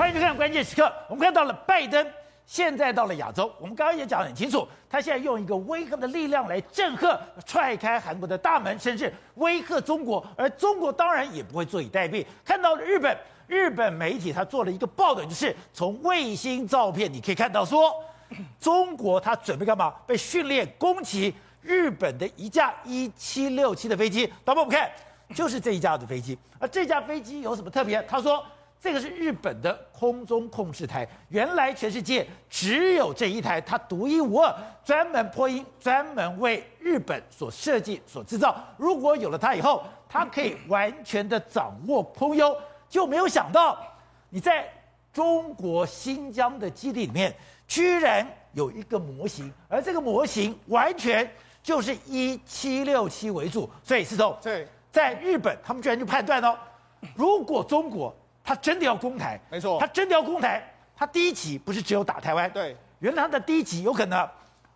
欢迎收看关键时刻。我们看到了拜登现在到了亚洲，我们刚刚也讲得很清楚，他现在用一个威吓的力量来震慑、踹开韩国的大门，甚至威吓中国。而中国当然也不会坐以待毙。看到了日本，日本媒体他做了一个报道，就是从卫星照片你可以看到说，中国他准备干嘛？被训练攻击日本的一架一七六七的飞机。导播，我们看，就是这一架的飞机。而这架飞机有什么特别？他说。这个是日本的空中控制台，原来全世界只有这一台，它独一无二，专门破音，专门为日本所设计、所制造。如果有了它以后，它可以完全的掌握空优。就没有想到，你在中国新疆的基地里面，居然有一个模型，而这个模型完全就是一七六七为主。所以，司彤，对，在日本，他们居然就判断哦，如果中国他真的要攻台，没错。他真的要攻台，他第一集不是只有打台湾，对。原来他的第一集有可能，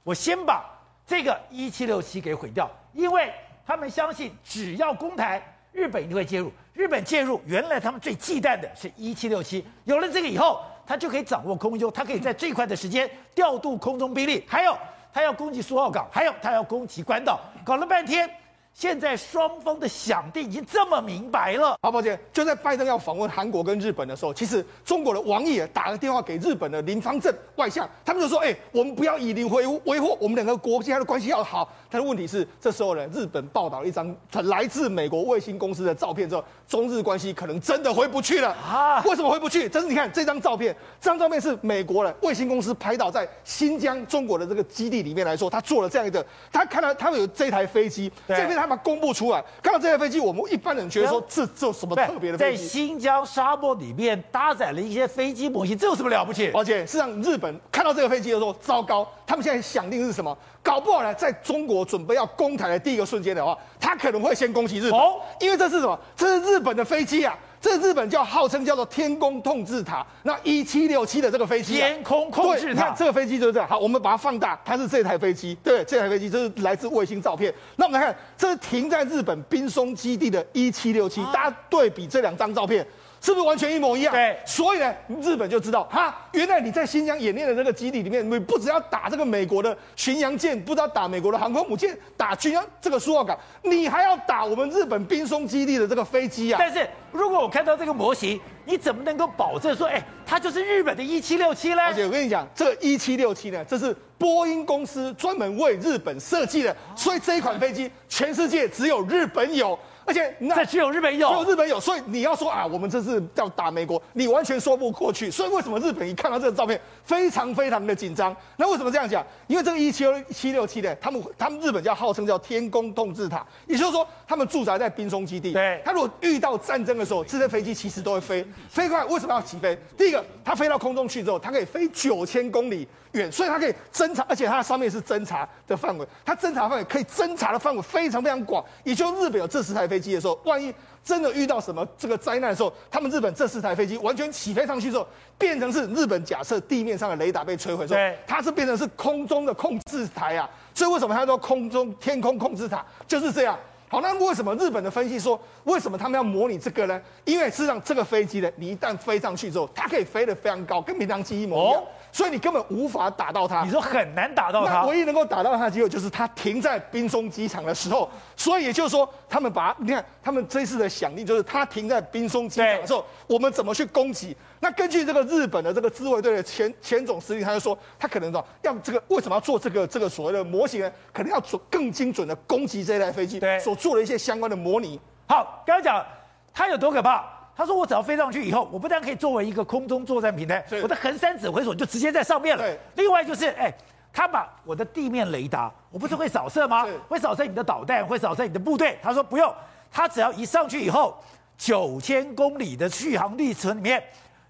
我先把这个一七六七给毁掉，因为他们相信只要攻台，日本一定会介入。日本介入，原来他们最忌惮的是一七六七。有了这个以后，他就可以掌握空优，他可以在最快的时间调度空中兵力，还有他要攻击苏澳港，还有他要攻击关岛，搞了半天。现在双方的想定已经这么明白了。好，宝姐，就在拜登要访问韩国跟日本的时候，其实中国的王毅也打了电话给日本的林方正外相，他们就说：“哎、欸，我们不要以邻为为祸，我们两个国家的关系要好。”但是问题是，这时候呢，日本报道了一张来自美国卫星公司的照片之后，中日关系可能真的回不去了啊？为什么回不去？这是你看这张照片，这张照片是美国的卫星公司拍到在新疆中国的这个基地里面来说，他做了这样一个，他看到他们有这台飞机，这边他们公布出来，看到这台飞机，我们一般人觉得说这这有什么特别的飞机？在新疆沙漠里面搭载了一些飞机模型，这有什么了不起？而且是让日本看到这个飞机的时候，糟糕，他们现在想定是什么？搞不好呢，在中国准备要攻台的第一个瞬间的话，他可能会先攻击日本，哦，因为这是什么？这是日本的飞机啊！这日本叫号称叫做天宫控制塔，那一七六七的这个飞机，天空控制塔，你看这个飞机就是这样。好，我们把它放大，它是这台飞机，对，这台飞机这是来自卫星照片。那我们来看，这是停在日本滨松基地的一七六七，大家对比这两张照片。是不是完全一模一样？对，所以呢，日本就知道，哈，原来你在新疆演练的这个基地里面，你不只要打这个美国的巡洋舰，不知道打美国的航空母舰，打军这这个苏澳港，你还要打我们日本滨松基地的这个飞机啊！但是如果我看到这个模型，你怎么能够保证说，哎，它就是日本的一七六七呢？而且我跟你讲，这个一七六七呢，这是波音公司专门为日本设计的，所以这一款飞机全世界只有日本有。而且那只有日本有，只有日本有，所以你要说啊，我们这是要打美国，你完全说不过去。所以为什么日本一看到这个照片，非常非常的紧张？那为什么这样讲？因为这个一七七六七呢，他们他们日本叫号称叫天宫控制塔，也就是说，他们驻扎在冰松基地。对，他如果遇到战争的时候，这些飞机其实都会飞飞快。为什么要起飞？第一个，它飞到空中去之后，它可以飞九千公里远，所以它可以侦察，而且它上面是侦察的范围，它侦察范围可以侦察的范围非常非常广。也就日本有这十台飞机的时候，万一真的遇到什么这个灾难的时候，他们日本这四台飞机完全起飞上去之后，变成是日本假设地面上的雷达被摧毁之后，它是变成是空中的控制台啊。所以为什么它叫空中天空控制塔？就是这样。好，那为什么日本的分析说，为什么他们要模拟这个呢？因为事实上这个飞机呢，你一旦飞上去之后，它可以飞得非常高，跟平常机一模一样。哦所以你根本无法打到他，你说很难打到它，唯一能够打到他的机会就是他停在滨松机场的时候。所以也就是说，他们把你看，他们这次的响应就是他停在滨松机场的时候，我们怎么去攻击？那根据这个日本的这个自卫队的前前总司令，他就说，他可能说要这个为什么要做这个这个所谓的模型呢？可能要做更精准的攻击这台飞机，对，所做的一些相关的模拟。好，刚刚讲它有多可怕。他说：“我只要飞上去以后，我不但可以作为一个空中作战平台，我的横山指挥所就直接在上面了。另外就是，哎，他把我的地面雷达，我不是会扫射吗？会扫射你的导弹，会扫射你的部队。他说不用，他只要一上去以后，九千公里的续航里程里面。”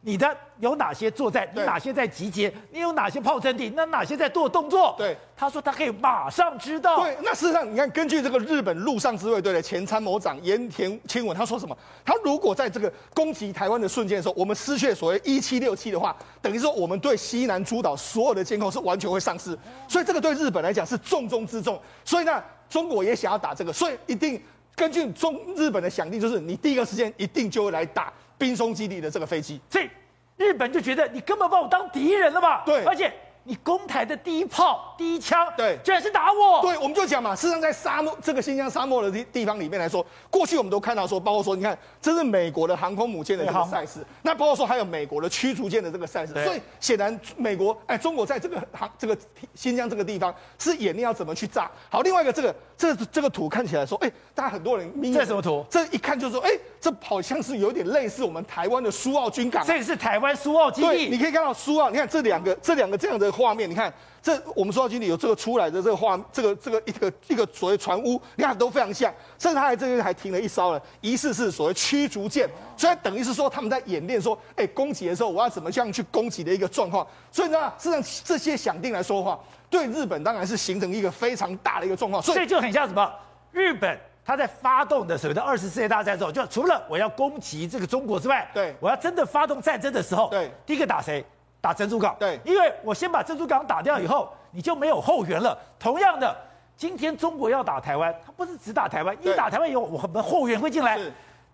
你的有哪些作战？你哪些在集结？你有哪些炮阵地？那哪些在做动作？对，他说他可以马上知道。对，那事实上你看，根据这个日本陆上自卫队的前参谋长盐田清文，他说什么？他如果在这个攻击台湾的瞬间的时候，我们失去所谓一七六七的话，等于说我们对西南诸岛所有的监控是完全会丧失。所以这个对日本来讲是重中之重。所以呢，中国也想要打这个，所以一定根据中日本的想定，就是你第一个时间一定就会来打。滨松基地的这个飞机，所以日本就觉得你根本把我当敌人了吧？对，而且。你攻台的第一炮、第一枪，对，居然是打我。对，我们就讲嘛，事实上在沙漠这个新疆沙漠的地地方里面来说，过去我们都看到说，包括说，你看，这是美国的航空母舰的这个赛事，那包括说还有美国的驱逐舰的这个赛事，所以显然美国哎，中国在这个航这个新疆这个地方是演练要怎么去炸。好，另外一个这个这这个图看起来说，哎，大家很多人，这什么图？这一看就说，哎，这好像是有点类似我们台湾的苏澳军港。这个是台湾苏澳基地。对，你可以看到苏澳，你看这两个这两个这样的画面，你看。这我们说到经理有这个出来的这个画，这个这个一个一个所谓船坞，你看都非常像，甚至他还这边还停了一艘了，疑似是所谓驱逐舰，所以等于是说他们在演练说，哎，攻击的时候我要怎么这样去攻击的一个状况。所以呢，实际上这些想定来说的话，对日本当然是形成一个非常大的一个状况。所以就很像什么？日本他在发动的所谓的二十世界大战之后，就除了我要攻击这个中国之外，对，我要真的发动战争的时候，对，第一个打谁？打珍珠港，对，因为我先把珍珠港打掉以后，你就没有后援了。同样的，今天中国要打台湾，他不是只打台湾，一打台湾以后，我们后援会进来。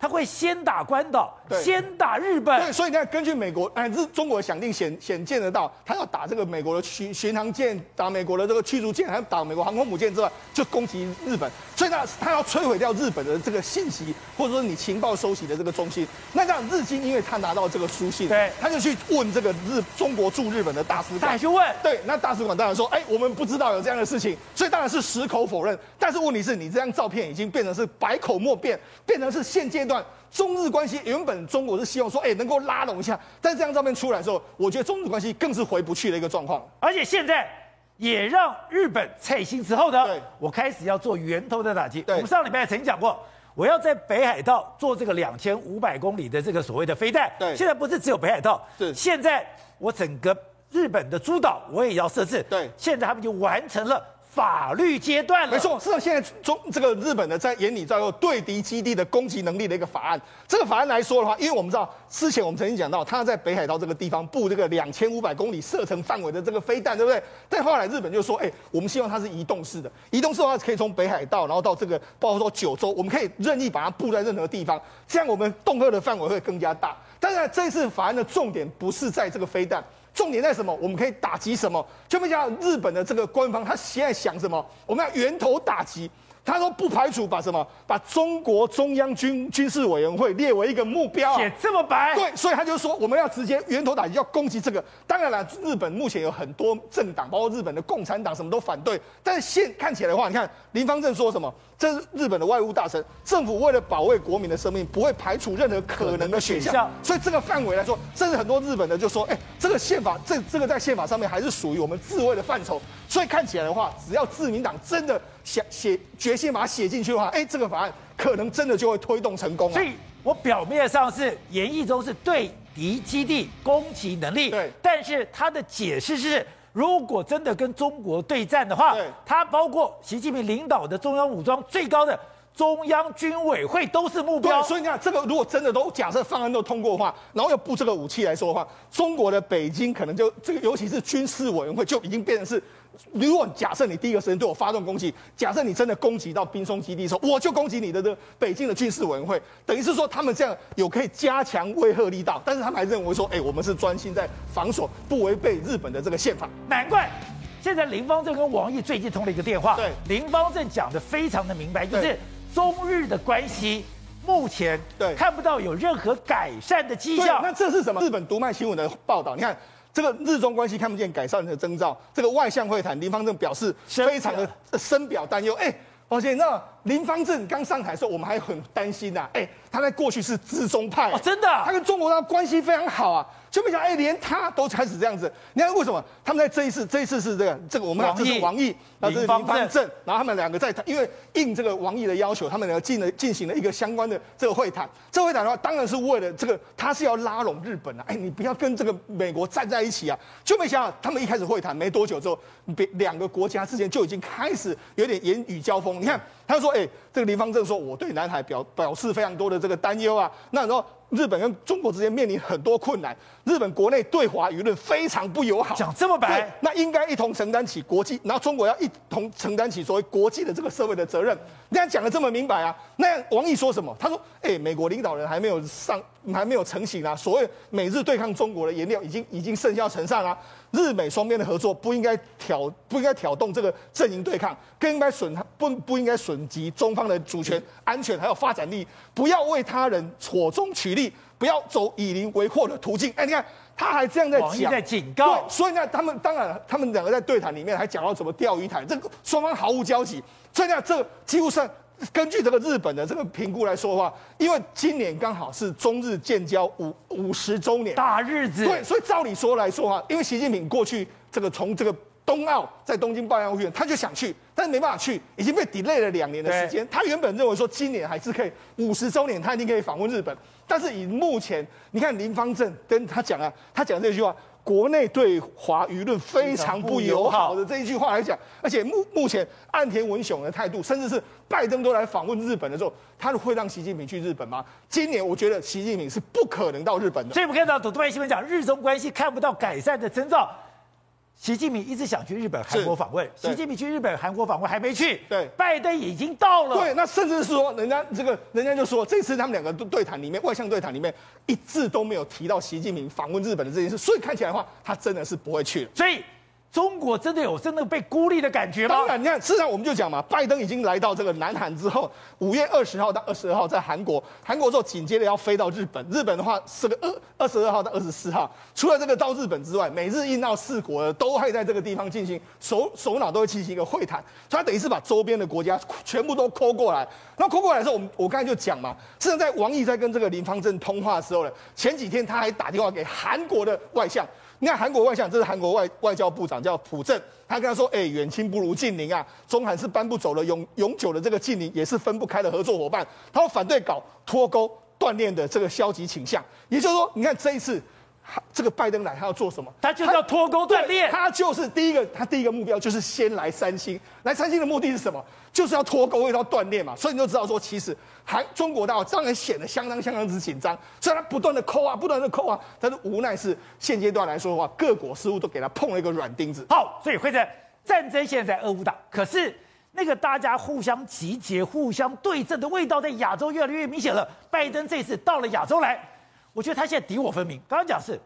他会先打关岛，先打日本。对，所以你看，根据美国，哎，日中国想定显显见得到，他要打这个美国的巡巡航舰，打美国的这个驱逐舰，还要打美国航空母舰之外，就攻击日本。所以呢，他要摧毁掉日本的这个信息，或者说你情报收集的这个中心。那这样日经，因为他拿到这个书信，对，他就去问这个日中国驻日本的大使馆，他去问，对，那大使馆当然说，哎，我们不知道有这样的事情，所以当然是矢口否认。但是问题是你这张照片已经变成是百口莫辩，变成是现阶段。中日关系原本中国是希望说，哎，能够拉拢一下，但是这张照片出来之后，我觉得中日关系更是回不去的一个状况。而且现在也让日本蔡心之后呢，我开始要做源头的打击。我们上礼拜曾经讲过，我要在北海道做这个两千五百公里的这个所谓的飞弹。对，现在不是只有北海道，是现在我整个日本的诸岛我也要设置。对，现在他们就完成了。法律阶段了，没错，是现在中这个日本呢，在研拟造有对敌基地的攻击能力的一个法案。这个法案来说的话，因为我们知道之前我们曾经讲到，他在北海道这个地方布这个两千五百公里射程范围的这个飞弹，对不对？但后来日本就说，哎，我们希望它是移动式的，移动式的话可以从北海道，然后到这个包括说九州，我们可以任意把它布在任何地方，这样我们恫吓的范围会更加大。当然，这次法案的重点不是在这个飞弹。重点在什么？我们可以打击什么？就比如日本的这个官方，他现在想什么？我们要源头打击。他说不排除把什么，把中国中央军军事委员会列为一个目标。写这么白？对，所以他就说我们要直接源头打击，要攻击这个。当然了，日本目前有很多政党，包括日本的共产党，什么都反对。但是现看起来的话，你看林方正说什么？这是日本的外务大臣，政府为了保卫国民的生命，不会排除任何可能的选项。所以这个范围来说，甚至很多日本的就说：“哎，这个宪法，这这个在宪法上面还是属于我们自卫的范畴。”所以看起来的话，只要自民党真的想写决心把它写进去的话，哎，这个法案可能真的就会推动成功。所以我表面上是演绎中是对敌基地攻击能力，对，但是他的解释是。如果真的跟中国对战的话，它包括习近平领导的中央武装最高的中央军委会都是目标。所以你看，这个如果真的都假设方案都通过的话，然后又布这个武器来说的话，中国的北京可能就这个，尤其是军事委员会就已经变成是。如果假设你第一个时间对我发动攻击，假设你真的攻击到滨松基地的时候，我就攻击你的这个北京的军事委员会，等于是说他们这样有可以加强威慑力道，但是他们还认为说，哎，我们是专心在防守，不违背日本的这个宪法。难怪现在林方正跟王毅最近通了一个电话，对，林方正讲的非常的明白，就是中日的关系目前对看不到有任何改善的迹象。那这是什么？日本读卖新闻的报道，你看。这个日中关系看不见改善的征兆，这个外相会谈，林方正表示非常的深表担忧。哎，抱歉，那林方正刚上台的时候，我们还很担心呐、啊。哎，他在过去是资中派、哦，真的，他跟中国的关系非常好啊。就没想哎，连他都开始这样子。你看为什么？他们在这一次，这一次是这个，这个我们这是王毅，然后这是林方正，然后他们两个在谈，因为应这个王毅的要求，他们两个进了进行了一个相关的这个会谈。这会谈的话，当然是为了这个，他是要拉拢日本啊。哎，你不要跟这个美国站在一起啊。就没想到他们一开始会谈没多久之后，别两个国家之间就已经开始有点言语交锋。你看，他说，哎，这个林方正说，我对南海表表示非常多的这个担忧啊。那时候。日本跟中国之间面临很多困难，日本国内对华舆论非常不友好，讲这么白，那应该一同承担起国际，然后中国要一同承担起所谓国际的这个社会的责任。你看讲的这么明白啊？那王毅说什么？他说：“哎，美国领导人还没有上，还没有成型啊。所谓美日对抗中国的颜料已经已经盛嚣尘上啊。日美双边的合作不应该挑不应该挑动这个阵营对抗，更应该损不不应该损及中方的主权、安全还有发展利益，不要为他人错中取利，不要走以邻为祸的途径。”哎，你看他还这样在讲，在警告。对所以呢，他们当然他们两个在对谈里面还讲到什么钓鱼台，这个双方毫无交集。所以呢，这几乎是根据这个日本的这个评估来说的话，因为今年刚好是中日建交五五十周年大日子，对，所以照理说来说啊，因为习近平过去这个从这个冬奥在东京办奥运，他就想去，但是没办法去，已经被 delay 了两年的时间。他原本认为说今年还是可以五十周年，他一定可以访问日本，但是以目前你看林芳正跟他讲啊，他讲这句话。国内对华舆论非常不友好的这一句话来讲，而且目目前岸田文雄的态度，甚至是拜登都来访问日本的时候，他会让习近平去日本吗？今年我觉得习近平是不可能到日本的。所以我们看到董东新闻讲，日中关系看不到改善的征兆。习近平一直想去日本、韩国访问。习近平去日本、韩国访问还没去。对，拜登已经到了。对，那甚至是说，人家这个人家就说，这次他们两个对谈里面，外相对谈里面一致都没有提到习近平访问日本的这件事，所以看起来的话，他真的是不会去了。所以。中国真的有真的被孤立的感觉吗？当然，你看，事实上我们就讲嘛，拜登已经来到这个南韩之后，五月二十号到二十二号在韩国，韩国之后紧接着要飞到日本，日本的话是个二二十二号到二十四号。除了这个到日本之外，美日印澳四国都会在这个地方进行首首脑都会进行一个会谈，所以他等于是把周边的国家全部都抠过来。那抠过来的时候，我们我刚才就讲嘛，事实上在王毅在跟这个林芳正通话的时候呢，前几天他还打电话给韩国的外相。你看韩国外相，这是韩国外外交部长叫朴正，他跟他说：“哎，远亲不如近邻啊，中韩是搬不走的永永久的这个近邻，也是分不开的合作伙伴。”他说反对搞脱钩锻炼的这个消极倾向。也就是说，你看这一次。这个拜登来，他要做什么？他就是要脱钩断裂。他就是第一个，他第一个目标就是先来三星。来三星的目的是什么？就是要脱钩，要断链嘛。所以你就知道说，其实还中国大陆当然显得相当相当之紧张。所以他不断的抠啊，不断的抠啊。但是无奈是现阶段来说的话，各国似乎都给他碰了一个软钉子。好，所以会在战争现在在俄乌打，可是那个大家互相集结、互相对阵的味道在亚洲越来越明显了。拜登这次到了亚洲来。我觉得他现在敌我分明。刚刚讲是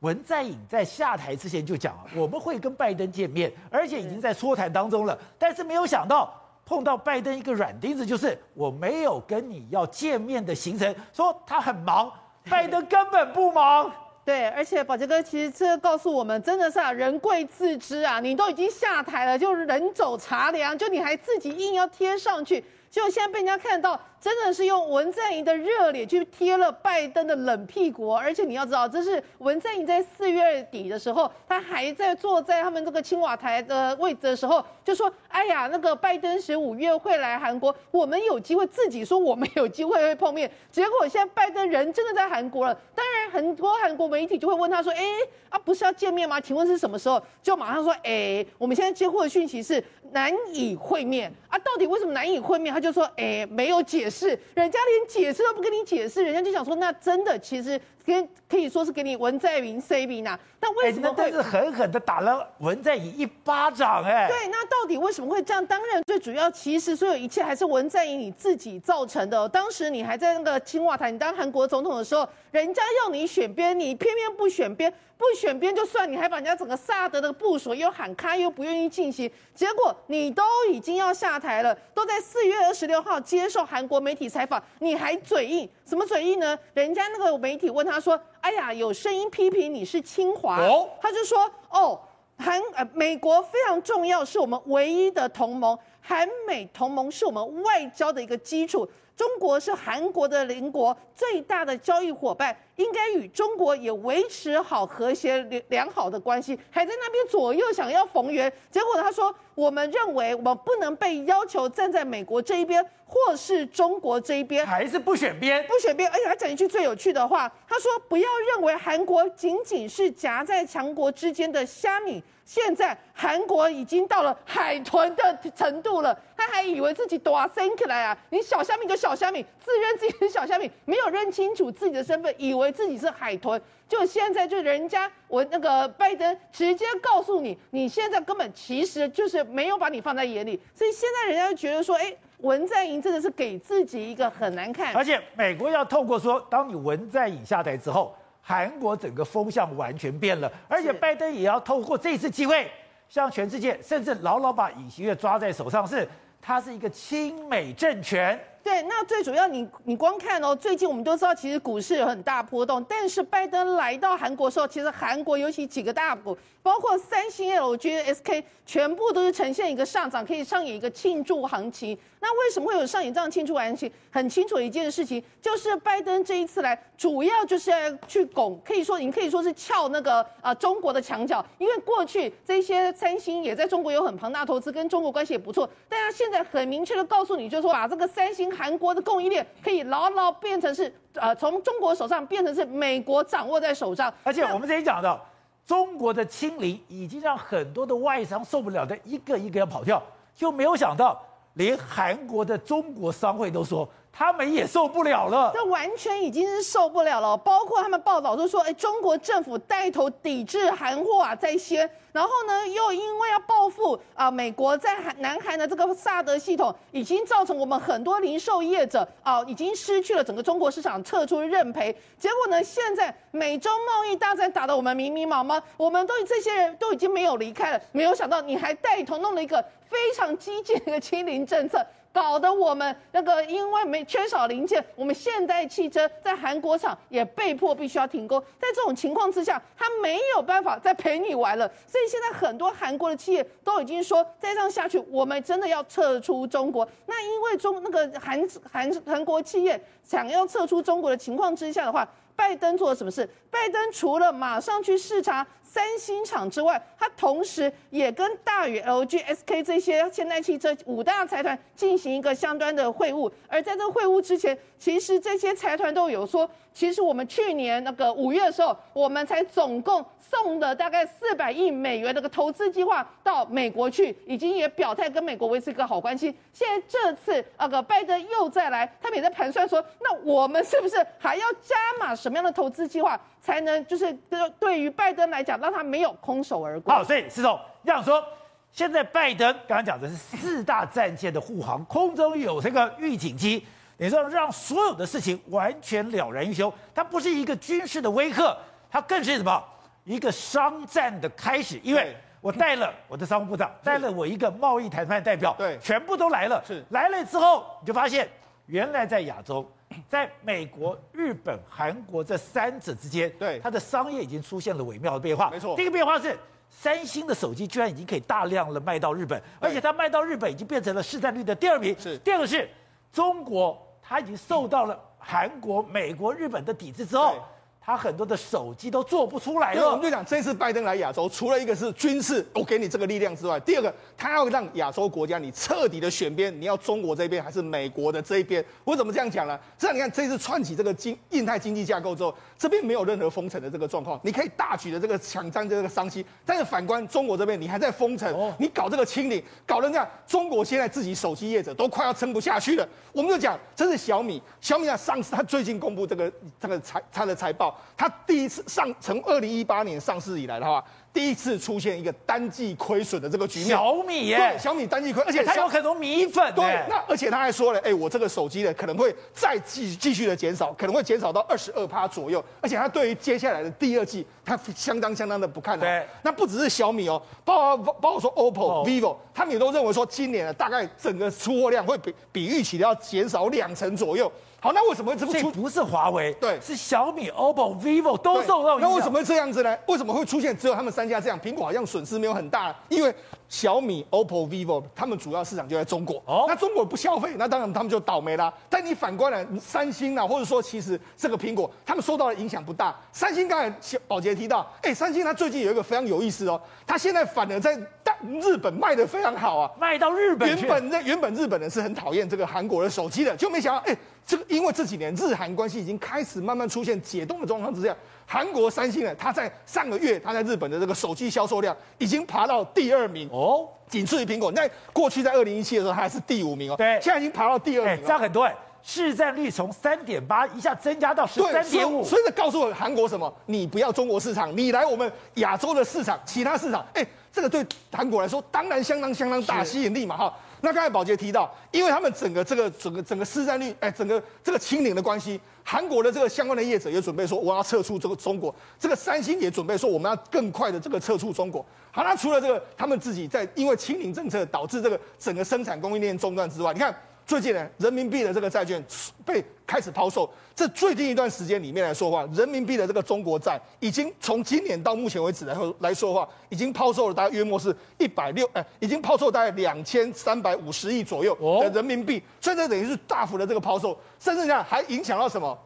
文在寅在下台之前就讲了，我们会跟拜登见面，而且已经在说谈当中了。但是没有想到碰到拜登一个软钉子，就是我没有跟你要见面的行程，说他很忙，拜登根本不忙。对，而且宝杰哥其实这告诉我们，真的是啊，人贵自知啊，你都已经下台了，就人走茶凉，就你还自己硬要贴上去，结果现在被人家看到。真的是用文在寅的热脸去贴了拜登的冷屁股，而且你要知道，这是文在寅在四月底的时候，他还在坐在他们这个青瓦台的位置的时候，就说：“哎呀，那个拜登十五月会来韩国，我们有机会自己说我们有机会会碰面。”结果现在拜登人真的在韩国了，当然很多韩国媒体就会问他说：“哎，啊不是要见面吗？请问是什么时候？”就马上说：“哎，我们现在接获的讯息是难以会面啊，到底为什么难以会面？”他就说：“哎，没有解释。”是，人家连解释都不跟你解释，人家就想说，那真的其实跟可以说是给你文在寅 saving 啊。那为什么会？但是狠狠的打了文在寅一巴掌，哎。对，那到底为什么会这样？当然，最主要其实所有一切还是文在寅你自己造成的。当时你还在那个青瓦台，你当韩国总统的时候，人家要你选边，你偏偏不选边。不选边就算，你还把人家整个萨德的部署又喊开，又不愿意进行，结果你都已经要下台了，都在四月二十六号接受韩国媒体采访，你还嘴硬？什么嘴硬呢？人家那个媒体问他说：“哎呀，有声音批评你是清华。”哦，他就说：“哦，韩呃美国非常重要，是我们唯一的同盟，韩美同盟是我们外交的一个基础。中国是韩国的邻国，最大的交易伙伴。”应该与中国也维持好和谐良好的关系，还在那边左右想要逢源。结果他说，我们认为我们不能被要求站在美国这一边，或是中国这一边，还是不选边，不选边。而且他讲一句最有趣的话，他说不要认为韩国仅仅是夹在强国之间的虾米。现在韩国已经到了海豚的程度了，他还以为自己大声起来啊！你小虾米就小虾米，自认自己是小虾米，没有认清楚自己的身份，以为自己是海豚。就现在就人家我那个拜登直接告诉你，你现在根本其实就是没有把你放在眼里，所以现在人家就觉得说，哎，文在寅真的是给自己一个很难看。而且美国要透过说，当你文在寅下台之后。韩国整个风向完全变了，而且拜登也要透过这次机会，向全世界，甚至牢牢把尹锡悦抓在手上，是他是一个亲美政权。对，那最主要你你光看哦，最近我们都知道，其实股市有很大波动，但是拜登来到韩国时候，其实韩国尤其几个大股，包括三星、LG、SK，全部都是呈现一个上涨，可以上演一个庆祝行情。那为什么会有上演这样庆祝行情？很清楚一件事情，就是拜登这一次来，主要就是要去拱，可以说你可以说是撬那个啊、呃、中国的墙角，因为过去这些三星也在中国有很庞大投资，跟中国关系也不错，但他现在很明确的告诉你，就是说把这个三星韩国的供应链可以牢牢变成是呃从中国手上变成是美国掌握在手上，而且我们之前讲到，中国的清零已经让很多的外商受不了的，一个一个要跑掉，就没有想到。连韩国的中国商会都说，他们也受不了了。这完全已经是受不了了。包括他们报道都说，哎，中国政府带头抵制韩货啊，在先。然后呢，又因为要报复啊，美国在韩南韩的这个萨德系统，已经造成我们很多零售业者啊，已经失去了整个中国市场，撤出认赔。结果呢，现在美中贸易大战打得我们迷迷茫茫，我们都这些人都已经没有离开了，没有想到你还带头弄了一个非常激进的一个清零政策。搞得我们那个因为没缺少零件，我们现代汽车在韩国厂也被迫必须要停工。在这种情况之下，他没有办法再陪你玩了。所以现在很多韩国的企业都已经说，再这样下去，我们真的要撤出中国。那因为中那个韩韩韩国企业想要撤出中国的情况之下的话，拜登做了什么事？拜登除了马上去视察三星厂之外，它同时也跟大宇、LG、SK 这些现代汽车五大财团进行一个相关的会晤。而在这个会晤之前，其实这些财团都有说，其实我们去年那个五月的时候，我们才总共送了大概四百亿美元的个投资计划到美国去，已经也表态跟美国维持一个好关系。现在这次那个拜登又再来，他们也在盘算说，那我们是不是还要加码什么样的投资计划？才能就是对对于拜登来讲，让他没有空手而归。好，所以施总这样说，现在拜登刚刚讲的是四大战舰的护航，空中有这个预警机，你说让所有的事情完全了然于胸。它不是一个军事的威吓，它更是什么？一个商战的开始。因为我带了我的商务部长，带了我一个贸易谈判代表，对，全部都来了。是来了之后，你就发现原来在亚洲。在美国、日本、韩国这三者之间，对它的商业已经出现了微妙的变化。没错，第一个变化是三星的手机居然已经可以大量的卖到日本，而且它卖到日本已经变成了市占率的第二名。是，第二个是中国，它已经受到了韩国、美国、日本的抵制之后。他很多的手机都做不出来了。我们就讲，这次拜登来亚洲，除了一个是军事，我给你这个力量之外，第二个，他要让亚洲国家你彻底的选边，你要中国这边还是美国的这一边？我怎么这样讲呢？这样你看，这次串起这个经印太经济架构之后，这边没有任何封城的这个状况，你可以大举的这个抢占这个商机。但是反观中国这边，你还在封城，你搞这个清零，搞得这样，中国现在自己手机业者都快要撑不下去了。我们就讲，这是小米，小米啊上次，他最近公布这个这个财他的财报。它第一次上，从二零一八年上市以来的话，第一次出现一个单季亏损的这个局面。小米耶，对，小米单季亏，而且它有很多米粉。对，那而且他还说了，哎，我这个手机呢可能会再继继续的减少，可能会减少到二十二趴左右。而且他对于接下来的第二季，他相当相当的不看好。对，那不只是小米哦，包括包括说 OPPO、哦、vivo，他们也都认为说今年呢大概整个出货量会比比预期的要减少两成左右。好，那为什么会这么出？不是华为，对，是小米、OPPO、vivo 都受到影响。那为什么会这样子呢？为什么会出现只有他们三家这样？苹果好像损失没有很大，因为小米、OPPO、vivo 他们主要市场就在中国。哦，那中国不消费，那当然他们就倒霉啦。但你反观来，三星啊，或者说其实这个苹果，他们受到的影响不大。三星刚才宝杰提到，哎、欸，三星它最近有一个非常有意思哦，它现在反而在大日本卖的非常好啊，卖到日本。原本那原本日本人是很讨厌这个韩国的手机的，就没想到哎。欸这个因为这几年日韩关系已经开始慢慢出现解冻的状况之下，韩国三星呢，它在上个月，它在日本的这个手机销售量已经爬到第二名哦，仅次于苹果。那过去在二零一七的时候，它还是第五名哦，对，现在已经爬到第二名了，这样很多哎，市占率从三点八一下增加到十三点五，所以这告诉我韩国什么？你不要中国市场，你来我们亚洲的市场，其他市场，哎，这个对韩国来说当然相当相当大吸引力嘛，哈。那刚才宝杰提到，因为他们整个这个整个整个市占率，哎，整个这个清零的关系，韩国的这个相关的业者也准备说，我要撤出这个中国，这个三星也准备说，我们要更快的这个撤出中国。好，那除了这个，他们自己在因为清零政策导致这个整个生产供应链中断之外，你看。最近呢，人民币的这个债券被开始抛售。这最近一段时间里面来说的话，人民币的这个中国债已经从今年到目前为止来说来说的话，已经抛售了大概约莫是一百六，哎，已经抛售大概两千三百五十亿左右的人民币。所以这等于是大幅的这个抛售，甚至呢还影响到什么？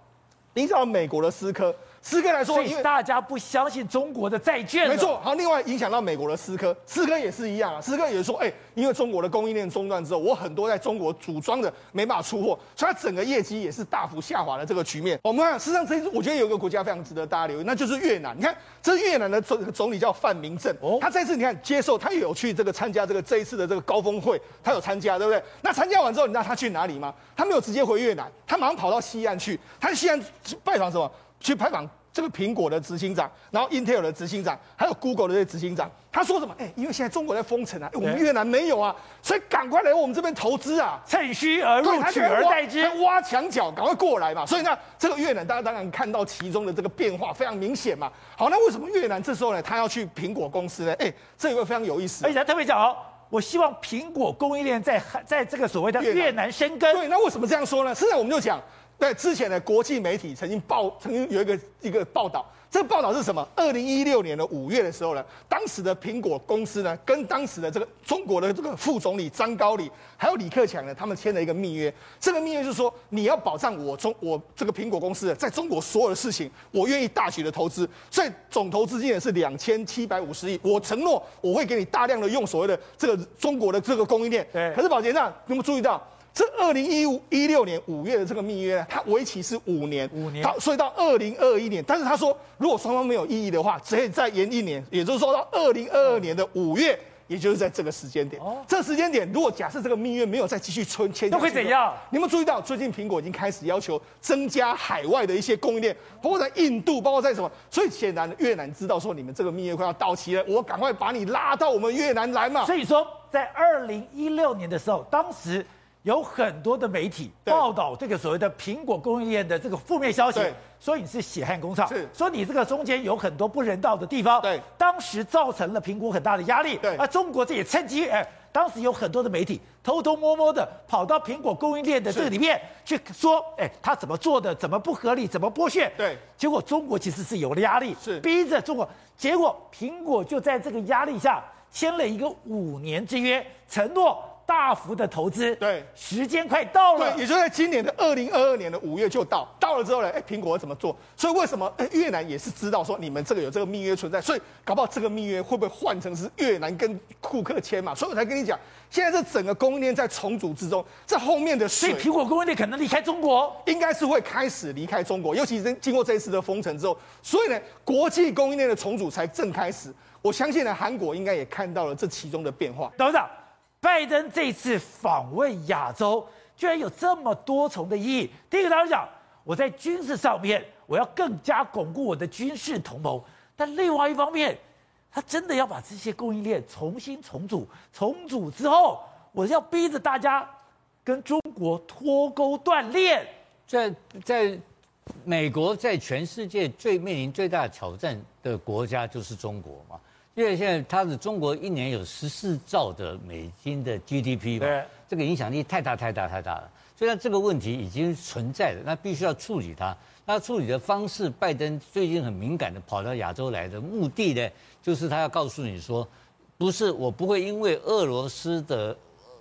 影响到美国的思科。思科来说，因为大家不相信中国的债券，没错。好，另外影响到美国的思科，思科也是一样啊。思科也是说，哎，因为中国的供应链中断之后，我很多在中国组装的没办法出货，所以它整个业绩也是大幅下滑的这个局面。我们看，事实上这一次，我觉得有一个国家非常值得大家留意，那就是越南。你看，这是越南的总总理叫范明政，他这次你看接受，他也有去这个参加这个这一次的这个高峰会，他有参加，对不对？那参加完之后，你知道他去哪里吗？他没有直接回越南，他马上跑到西岸去，他去西岸拜访什么？去拜访。这个苹果的执行长，然后 Intel 的执行长，还有 Google 的这些执行长，他说什么？哎，因为现在中国在封城啊，我们越南没有啊，所以赶快来我们这边投资啊，趁虚而入，取而代之，挖墙角，赶快过来嘛。所以呢，这个越南大家当然看到其中的这个变化非常明显嘛。好，那为什么越南这时候呢，他要去苹果公司呢？哎，这一个非常有意思，而且他特别讲哦，我希望苹果供应链在在这个所谓的越南生根。对，那为什么这样说呢？现在我们就讲。在之前的国际媒体曾经报，曾经有一个一个报道，这个报道是什么？二零一六年的五月的时候呢，当时的苹果公司呢，跟当时的这个中国的这个副总理张高丽，还有李克强呢，他们签了一个密约。这个密约就是说，你要保障我中我这个苹果公司在中国所有的事情，我愿意大举的投资，所以总投资金额是两千七百五十亿。我承诺我会给你大量的用所谓的这个中国的这个供应链。对。可是宝杰上，你有没有注意到？这二零一五一六年五月的这个密约，它为期是五年，五年，所以到二零二一年。但是他说，如果双方没有异议的话，只可以再延一年，也就是说到二零二二年的五月，也就是在这个时间点。哦，这个时间点，如果假设这个蜜月没有再继续签签，那会怎样？你有没有注意到，最近苹果已经开始要求增加海外的一些供应链，包括在印度，包括在什么？所以显然越南知道说你们这个蜜月快要到期了，我赶快把你拉到我们越南来嘛。所以说，在二零一六年的时候，当时。有很多的媒体报道这个所谓的苹果供应链的这个负面消息，说你是血汗工厂，说你这个中间有很多不人道的地方，对，当时造成了苹果很大的压力，对，而中国这也趁机，哎，当时有很多的媒体偷偷摸摸的跑到苹果供应链的这个里面去说，哎，他怎么做的，怎么不合理，怎么剥削，对，结果中国其实是有了压力，是。逼着中国，结果苹果就在这个压力下签了一个五年之约，承诺。大幅的投资，对，时间快到了，对，也就在今年的二零二二年的五月就到，到了之后呢，哎，苹果怎么做？所以为什么哎越南也是知道说你们这个有这个密约存在，所以搞不好这个密约会不会换成是越南跟库克签嘛？所以我才跟你讲，现在这整个供应链在重组之中，这后面的水，所以苹果供应链可能离开中国，应该是会开始离开中国，尤其是经过这一次的封城之后，所以呢，国际供应链的重组才正开始。我相信呢，韩国应该也看到了这其中的变化。董事长。拜登这次访问亚洲，居然有这么多重的意义。第一个，他讲我在军事上面，我要更加巩固我的军事同盟；但另外一方面，他真的要把这些供应链重新重组。重组之后，我要逼着大家跟中国脱钩断链。在在美国，在全世界最面临最大挑战的国家就是中国嘛。因为现在它的中国一年有十四兆的美金的 GDP 嘛，对，这个影响力太大太大太大了。所以呢，这个问题已经存在了，那必须要处理它。那处理的方式，拜登最近很敏感的跑到亚洲来的目的呢，就是他要告诉你说，不是我不会因为俄罗斯的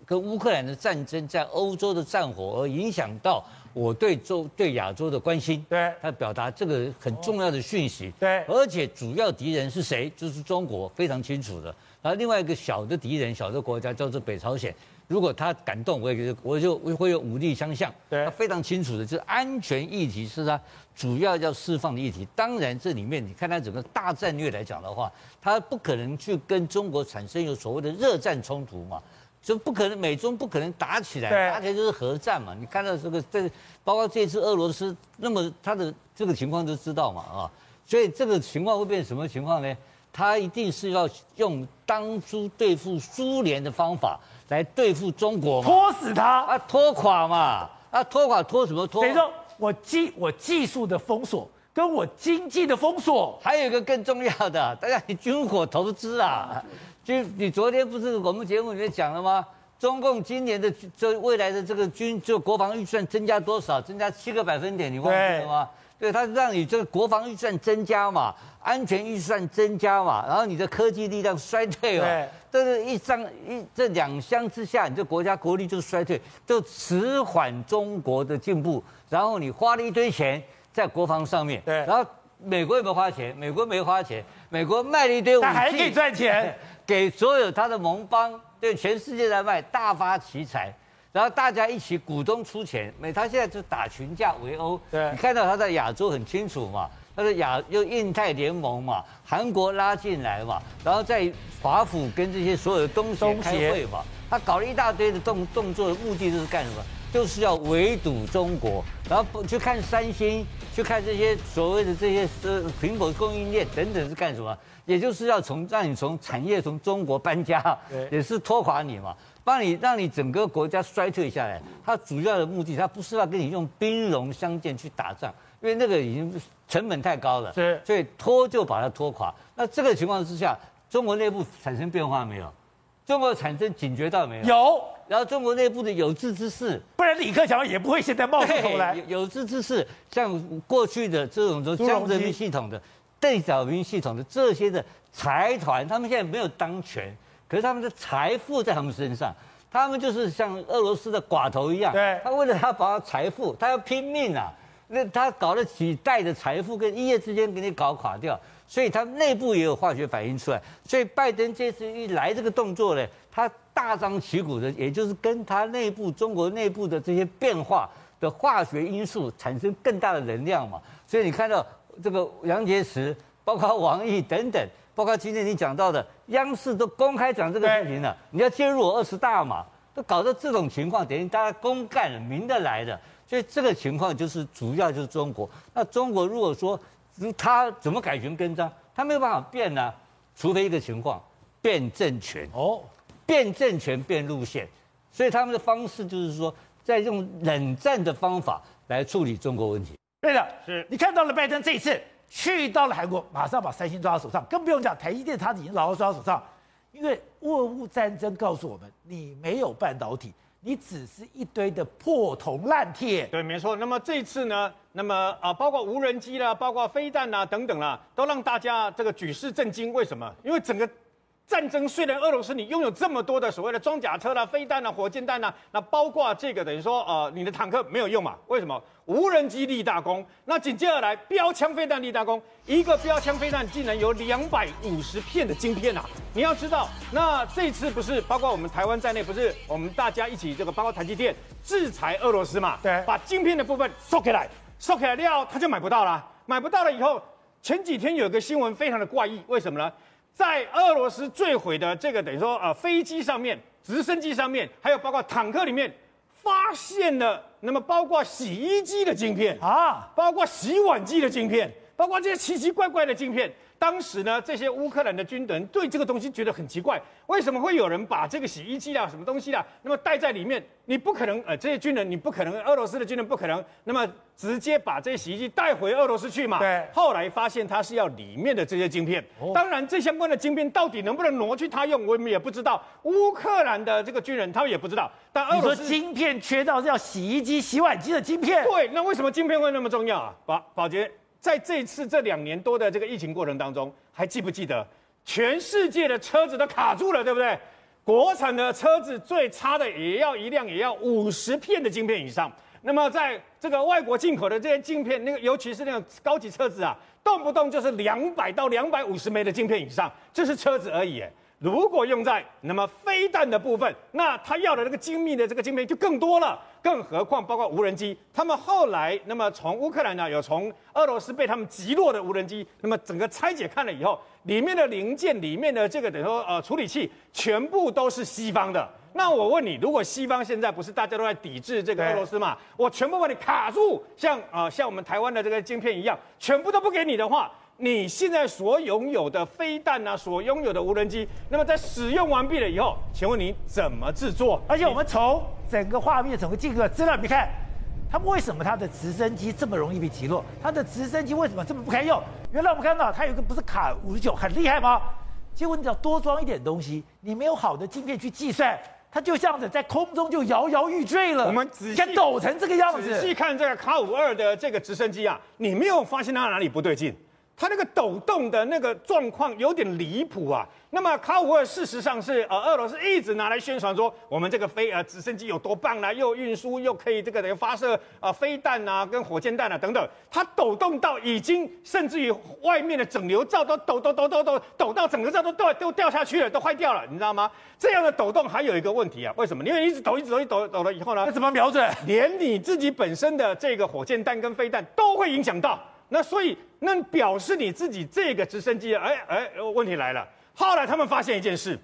跟乌克兰的战争在欧洲的战火而影响到我对洲对亚洲的关心。对，他表达这个很重要的讯息。对，而且主要敌人是谁？就是中国，非常清楚的。然后另外一个小的敌人，小的国家叫做北朝鲜。如果他敢动，我也觉得我就会有武力相向。对，他非常清楚的，就是安全议题是他主要要释放的议题。当然，这里面你看他整个大战略来讲的话，他不可能去跟中国产生有所谓的热战冲突嘛，就不可能美中不可能打起来，打起来就是核战嘛。你看到这个这，包括这次俄罗斯，那么他的这个情况都知道嘛啊，所以这个情况会变成什么情况呢？他一定是要用当初对付苏联的方法。来对付中国嘛，拖死他啊，拖垮嘛，啊，拖垮拖什么拖？等于说我技我技术的封锁，跟我经济的封锁，还有一个更重要的，大家你军火投资啊，军你昨天不是我们节目里面讲了吗？中共今年的这未来的这个军就国防预算增加多少？增加七个百分点，你忘记了吗？对，他让你这个国防预算增加嘛，安全预算增加嘛，然后你的科技力量衰退嘛，这是一张一这两相之下，你这国家国力就衰退，就迟缓中国的进步。然后你花了一堆钱在国防上面，对，然后美国有没有花钱？美国没花钱，美国卖了一堆武器，还可以赚钱，给所有他的盟邦，对全世界在卖，大发奇财。然后大家一起股东出钱，美他现在就打群架围殴。对，你看到他在亚洲很清楚嘛，他的亚又印太联盟嘛，韩国拉进来嘛，然后在华府跟这些所有的东协开会嘛，他搞了一大堆的动动作，的目的就是干什么？就是要围堵中国，然后不去看三星，去看这些所谓的这些呃苹果供应链等等是干什么？也就是要从让你从产业从中国搬家，也是拖垮你嘛。帮你让你整个国家衰退下来，它主要的目的，它不是要跟你用兵戎相见去打仗，因为那个已经成本太高了，是，所以拖就把它拖垮。那这个情况之下，中国内部产生变化没有？中国产生警觉到没有？有。然后中国内部的有志之士，不然李克强也不会现在冒出头来。有志之士，像过去的这种说江泽民系统的、邓小平系统的这些的财团，他们现在没有当权。可是他们的财富在他们身上，他们就是像俄罗斯的寡头一样，对，他为了他把财富，他要拼命啊，那他搞了几代的财富，跟一夜之间给你搞垮掉，所以他内部也有化学反应出来。所以拜登这次一来这个动作呢，他大张旗鼓的，也就是跟他内部中国内部的这些变化的化学因素产生更大的能量嘛。所以你看到这个杨洁篪，包括王毅等等。包括今天你讲到的，央视都公开讲这个事情了。你要介入我二十大嘛？都搞到这种情况，等于大家公干，明的来的。所以这个情况就是主要就是中国。那中国如果说他怎么改弦更张，他没有办法变呢？除非一个情况，变政权哦，变政权变路线。所以他们的方式就是说，在用冷战的方法来处理中国问题。对的，是你看到了拜登这一次。去到了韩国，马上把三星抓到手上，更不用讲台积电，他已经牢牢抓到手上。因为俄乌战争告诉我们，你没有半导体，你只是一堆的破铜烂铁。对，没错。那么这次呢，那么啊，包括无人机啦，包括飞弹啦等等啦，都让大家这个举世震惊。为什么？因为整个。战争虽然俄罗斯你拥有这么多的所谓的装甲车啦、飞弹啦、火箭弹啦，那包括这个等于说呃你的坦克没有用嘛？为什么？无人机立大功。那紧接而来标枪飞弹立大功，一个标枪飞弹竟然有两百五十片的晶片啊！你要知道，那这次不是包括我们台湾在内，不是我们大家一起这个包括台积电制裁俄罗斯嘛？对，把晶片的部分收起来，收起来料，他就买不到了，买不到了以后，前几天有个新闻非常的怪异，为什么呢？在俄罗斯坠毁的这个等于说呃飞机上面、直升机上面，还有包括坦克里面，发现了那么包括洗衣机的晶片啊，包括洗碗机的晶片，包括这些奇奇怪怪的晶片。当时呢，这些乌克兰的军人对这个东西觉得很奇怪，为什么会有人把这个洗衣机啊、什么东西啊，那么带在里面？你不可能，呃，这些军人你不可能，俄罗斯的军人不可能，那么直接把这些洗衣机带回俄罗斯去嘛？对。后来发现他是要里面的这些晶片，当然这相关的晶片到底能不能挪去他用，我们也不知道。乌克兰的这个军人他们也不知道。但俄罗斯晶片缺到要洗衣机、洗碗机的晶片？对，那为什么晶片会那么重要啊？宝宝杰，在这次这两年多的这个疫情过程当中，还记不记得全世界的车子都卡住了，对不对？国产的车子最差的也要一辆也要五十片的晶片以上，那么在这个外国进口的这些晶片，那个尤其是那种高级车子啊，动不动就是两百到两百五十枚的晶片以上，这是车子而已。如果用在那么飞弹的部分，那他要的那个精密的这个晶片就更多了。更何况包括无人机，他们后来那么从乌克兰呢有从俄罗斯被他们击落的无人机，那么整个拆解看了以后，里面的零件、里面的这个等于说呃处理器全部都是西方的。那我问你，如果西方现在不是大家都在抵制这个俄罗斯嘛？我全部把你卡住，像啊、呃、像我们台湾的这个晶片一样，全部都不给你的话。你现在所拥有的飞弹啊，所拥有的无人机，那么在使用完毕了以后，请问你怎么制作？而且我们从整个画面、整个镜头资料，你看，他们为什么他的直升机这么容易被击落？他的直升机为什么这么不堪用？原来我们看到它有一个不是卡五十九很厉害吗？结果你只要多装一点东西，你没有好的晶片去计算，它就这样子在空中就摇摇欲坠了。我们仔细抖成这个样子。仔细看这个卡五二的这个直升机啊，你没有发现它哪里不对劲？它那个抖动的那个状况有点离谱啊。那么卡五二事实上是呃俄罗斯一直拿来宣传说我们这个飞呃直升机有多棒啦，又运输又可以这个等于发射啊飞弹啊跟火箭弹啊等等。它抖动到已经甚至于外面的整流罩都抖抖抖抖抖抖到整个罩都掉都掉下去了，都坏掉了，你知道吗？这样的抖动还有一个问题啊，为什么？因为一直抖一直抖一直抖抖了以后呢，那怎么瞄准？连你自己本身的这个火箭弹跟飞弹都会影响到。那所以，那表示你自己这个直升机，哎哎，问题来了。后来他们发现一件事，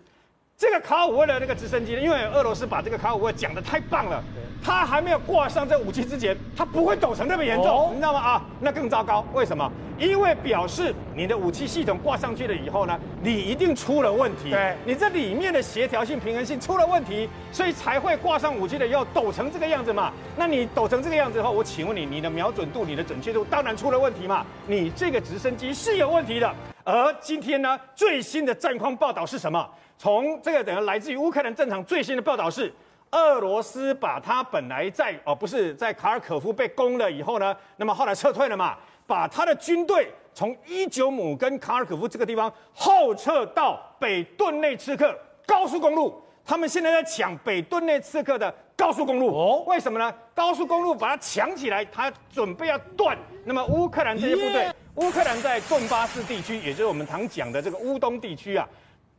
这个卡五二的那个直升机，因为俄罗斯把这个卡五二讲的太棒了。它还没有挂上这武器之前，它不会抖成那么严重，哦、你知道吗？啊，那更糟糕。为什么？因为表示你的武器系统挂上去了以后呢，你一定出了问题。对，你这里面的协调性、平衡性出了问题，所以才会挂上武器的以后抖成这个样子嘛。那你抖成这个样子后，我请问你，你的瞄准度、你的准确度当然出了问题嘛。你这个直升机是有问题的。而今天呢，最新的战况报道是什么？从这个等于来自于乌克兰战场最新的报道是。俄罗斯把他本来在哦，不是在卡尔可夫被攻了以后呢，那么后来撤退了嘛，把他的军队从伊久姆跟卡尔可夫这个地方后撤到北顿内茨克高速公路，他们现在在抢北顿内茨克的高速公路哦，为什么呢？高速公路把它抢起来，他准备要断。那么乌克兰这些部队，乌克兰在顿巴斯地区，也就是我们常讲的这个乌东地区啊。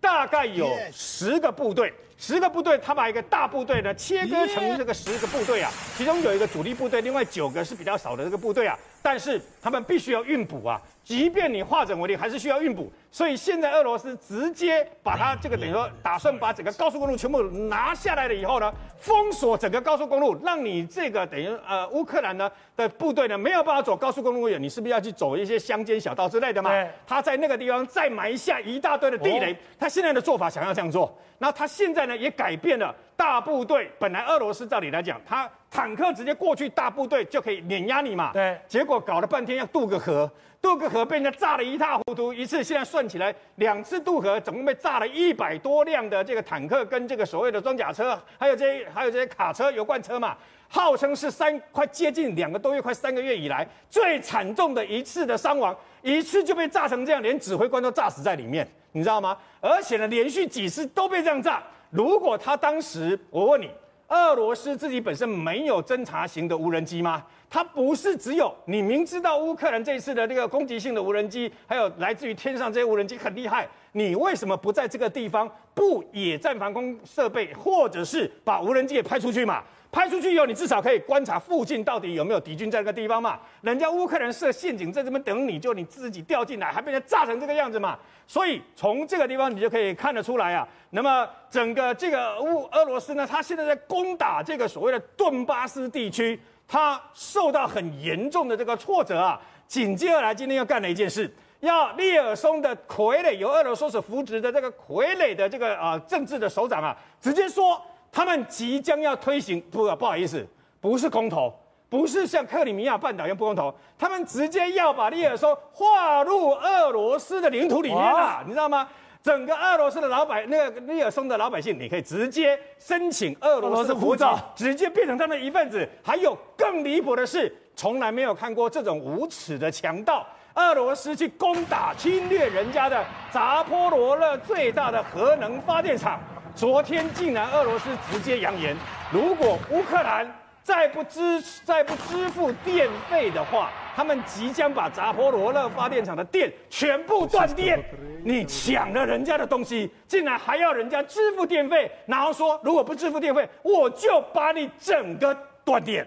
大概有十个部队，十个部队，他把一个大部队呢切割成这个十个部队啊，其中有一个主力部队，另外九个是比较少的这个部队啊，但是他们必须要运补啊。即便你化整为零，还是需要运补，所以现在俄罗斯直接把它这个等于说打算把整个高速公路全部拿下来了以后呢，封锁整个高速公路，让你这个等于呃乌克兰呢的部队呢没有办法走高速公路远，你是不是要去走一些乡间小道之类的嘛？他在那个地方再埋下一大堆的地雷，他现在的做法想要这样做，那他现在呢也改变了大部队，本来俄罗斯照理来讲，他坦克直接过去，大部队就可以碾压你嘛，对，结果搞了半天要渡个河。渡个河被人家炸得一塌糊涂，一次现在算起来两次渡河，总共被炸了一百多辆的这个坦克跟这个所谓的装甲车，还有这些还有这些卡车、油罐车嘛，号称是三快接近两个多月、快三个月以来最惨重的一次的伤亡，一次就被炸成这样，连指挥官都炸死在里面，你知道吗？而且呢，连续几次都被这样炸。如果他当时，我问你，俄罗斯自己本身没有侦察型的无人机吗？它不是只有你明知道乌克兰这一次的这个攻击性的无人机，还有来自于天上这些无人机很厉害，你为什么不在这个地方布野战防空设备，或者是把无人机也派出去嘛？派出去以后，你至少可以观察附近到底有没有敌军在那个地方嘛？人家乌克兰设陷阱在这边等你，就你自己掉进来，还被人炸成这个样子嘛？所以从这个地方你就可以看得出来啊。那么整个这个乌俄罗斯呢，他现在在攻打这个所谓的顿巴斯地区。他受到很严重的这个挫折啊，紧接而来，今天又干了一件事，要列尔松的傀儡，由俄罗斯所扶植的这个傀儡的这个啊、政治的首长啊，直接说他们即将要推行，不不好意思，不是公投，不是像克里米亚半岛一样不公投，他们直接要把利尔松划入俄罗斯的领土里面啊，你知道吗？整个俄罗斯的老百那个利尔松的老百姓，你可以直接申请俄罗斯护照，直接变成他们的一份子。还有更离谱的是，从来没有看过这种无耻的强盗。俄罗斯去攻打、侵略人家的扎波罗勒最大的核能发电厂，昨天竟然俄罗斯直接扬言，如果乌克兰再不支再不支付电费的话，他们即将把扎波罗勒发电厂的电全部断电。你抢了人家的东西，竟然还要人家支付电费，然后说如果不支付电费，我就把你整个断电。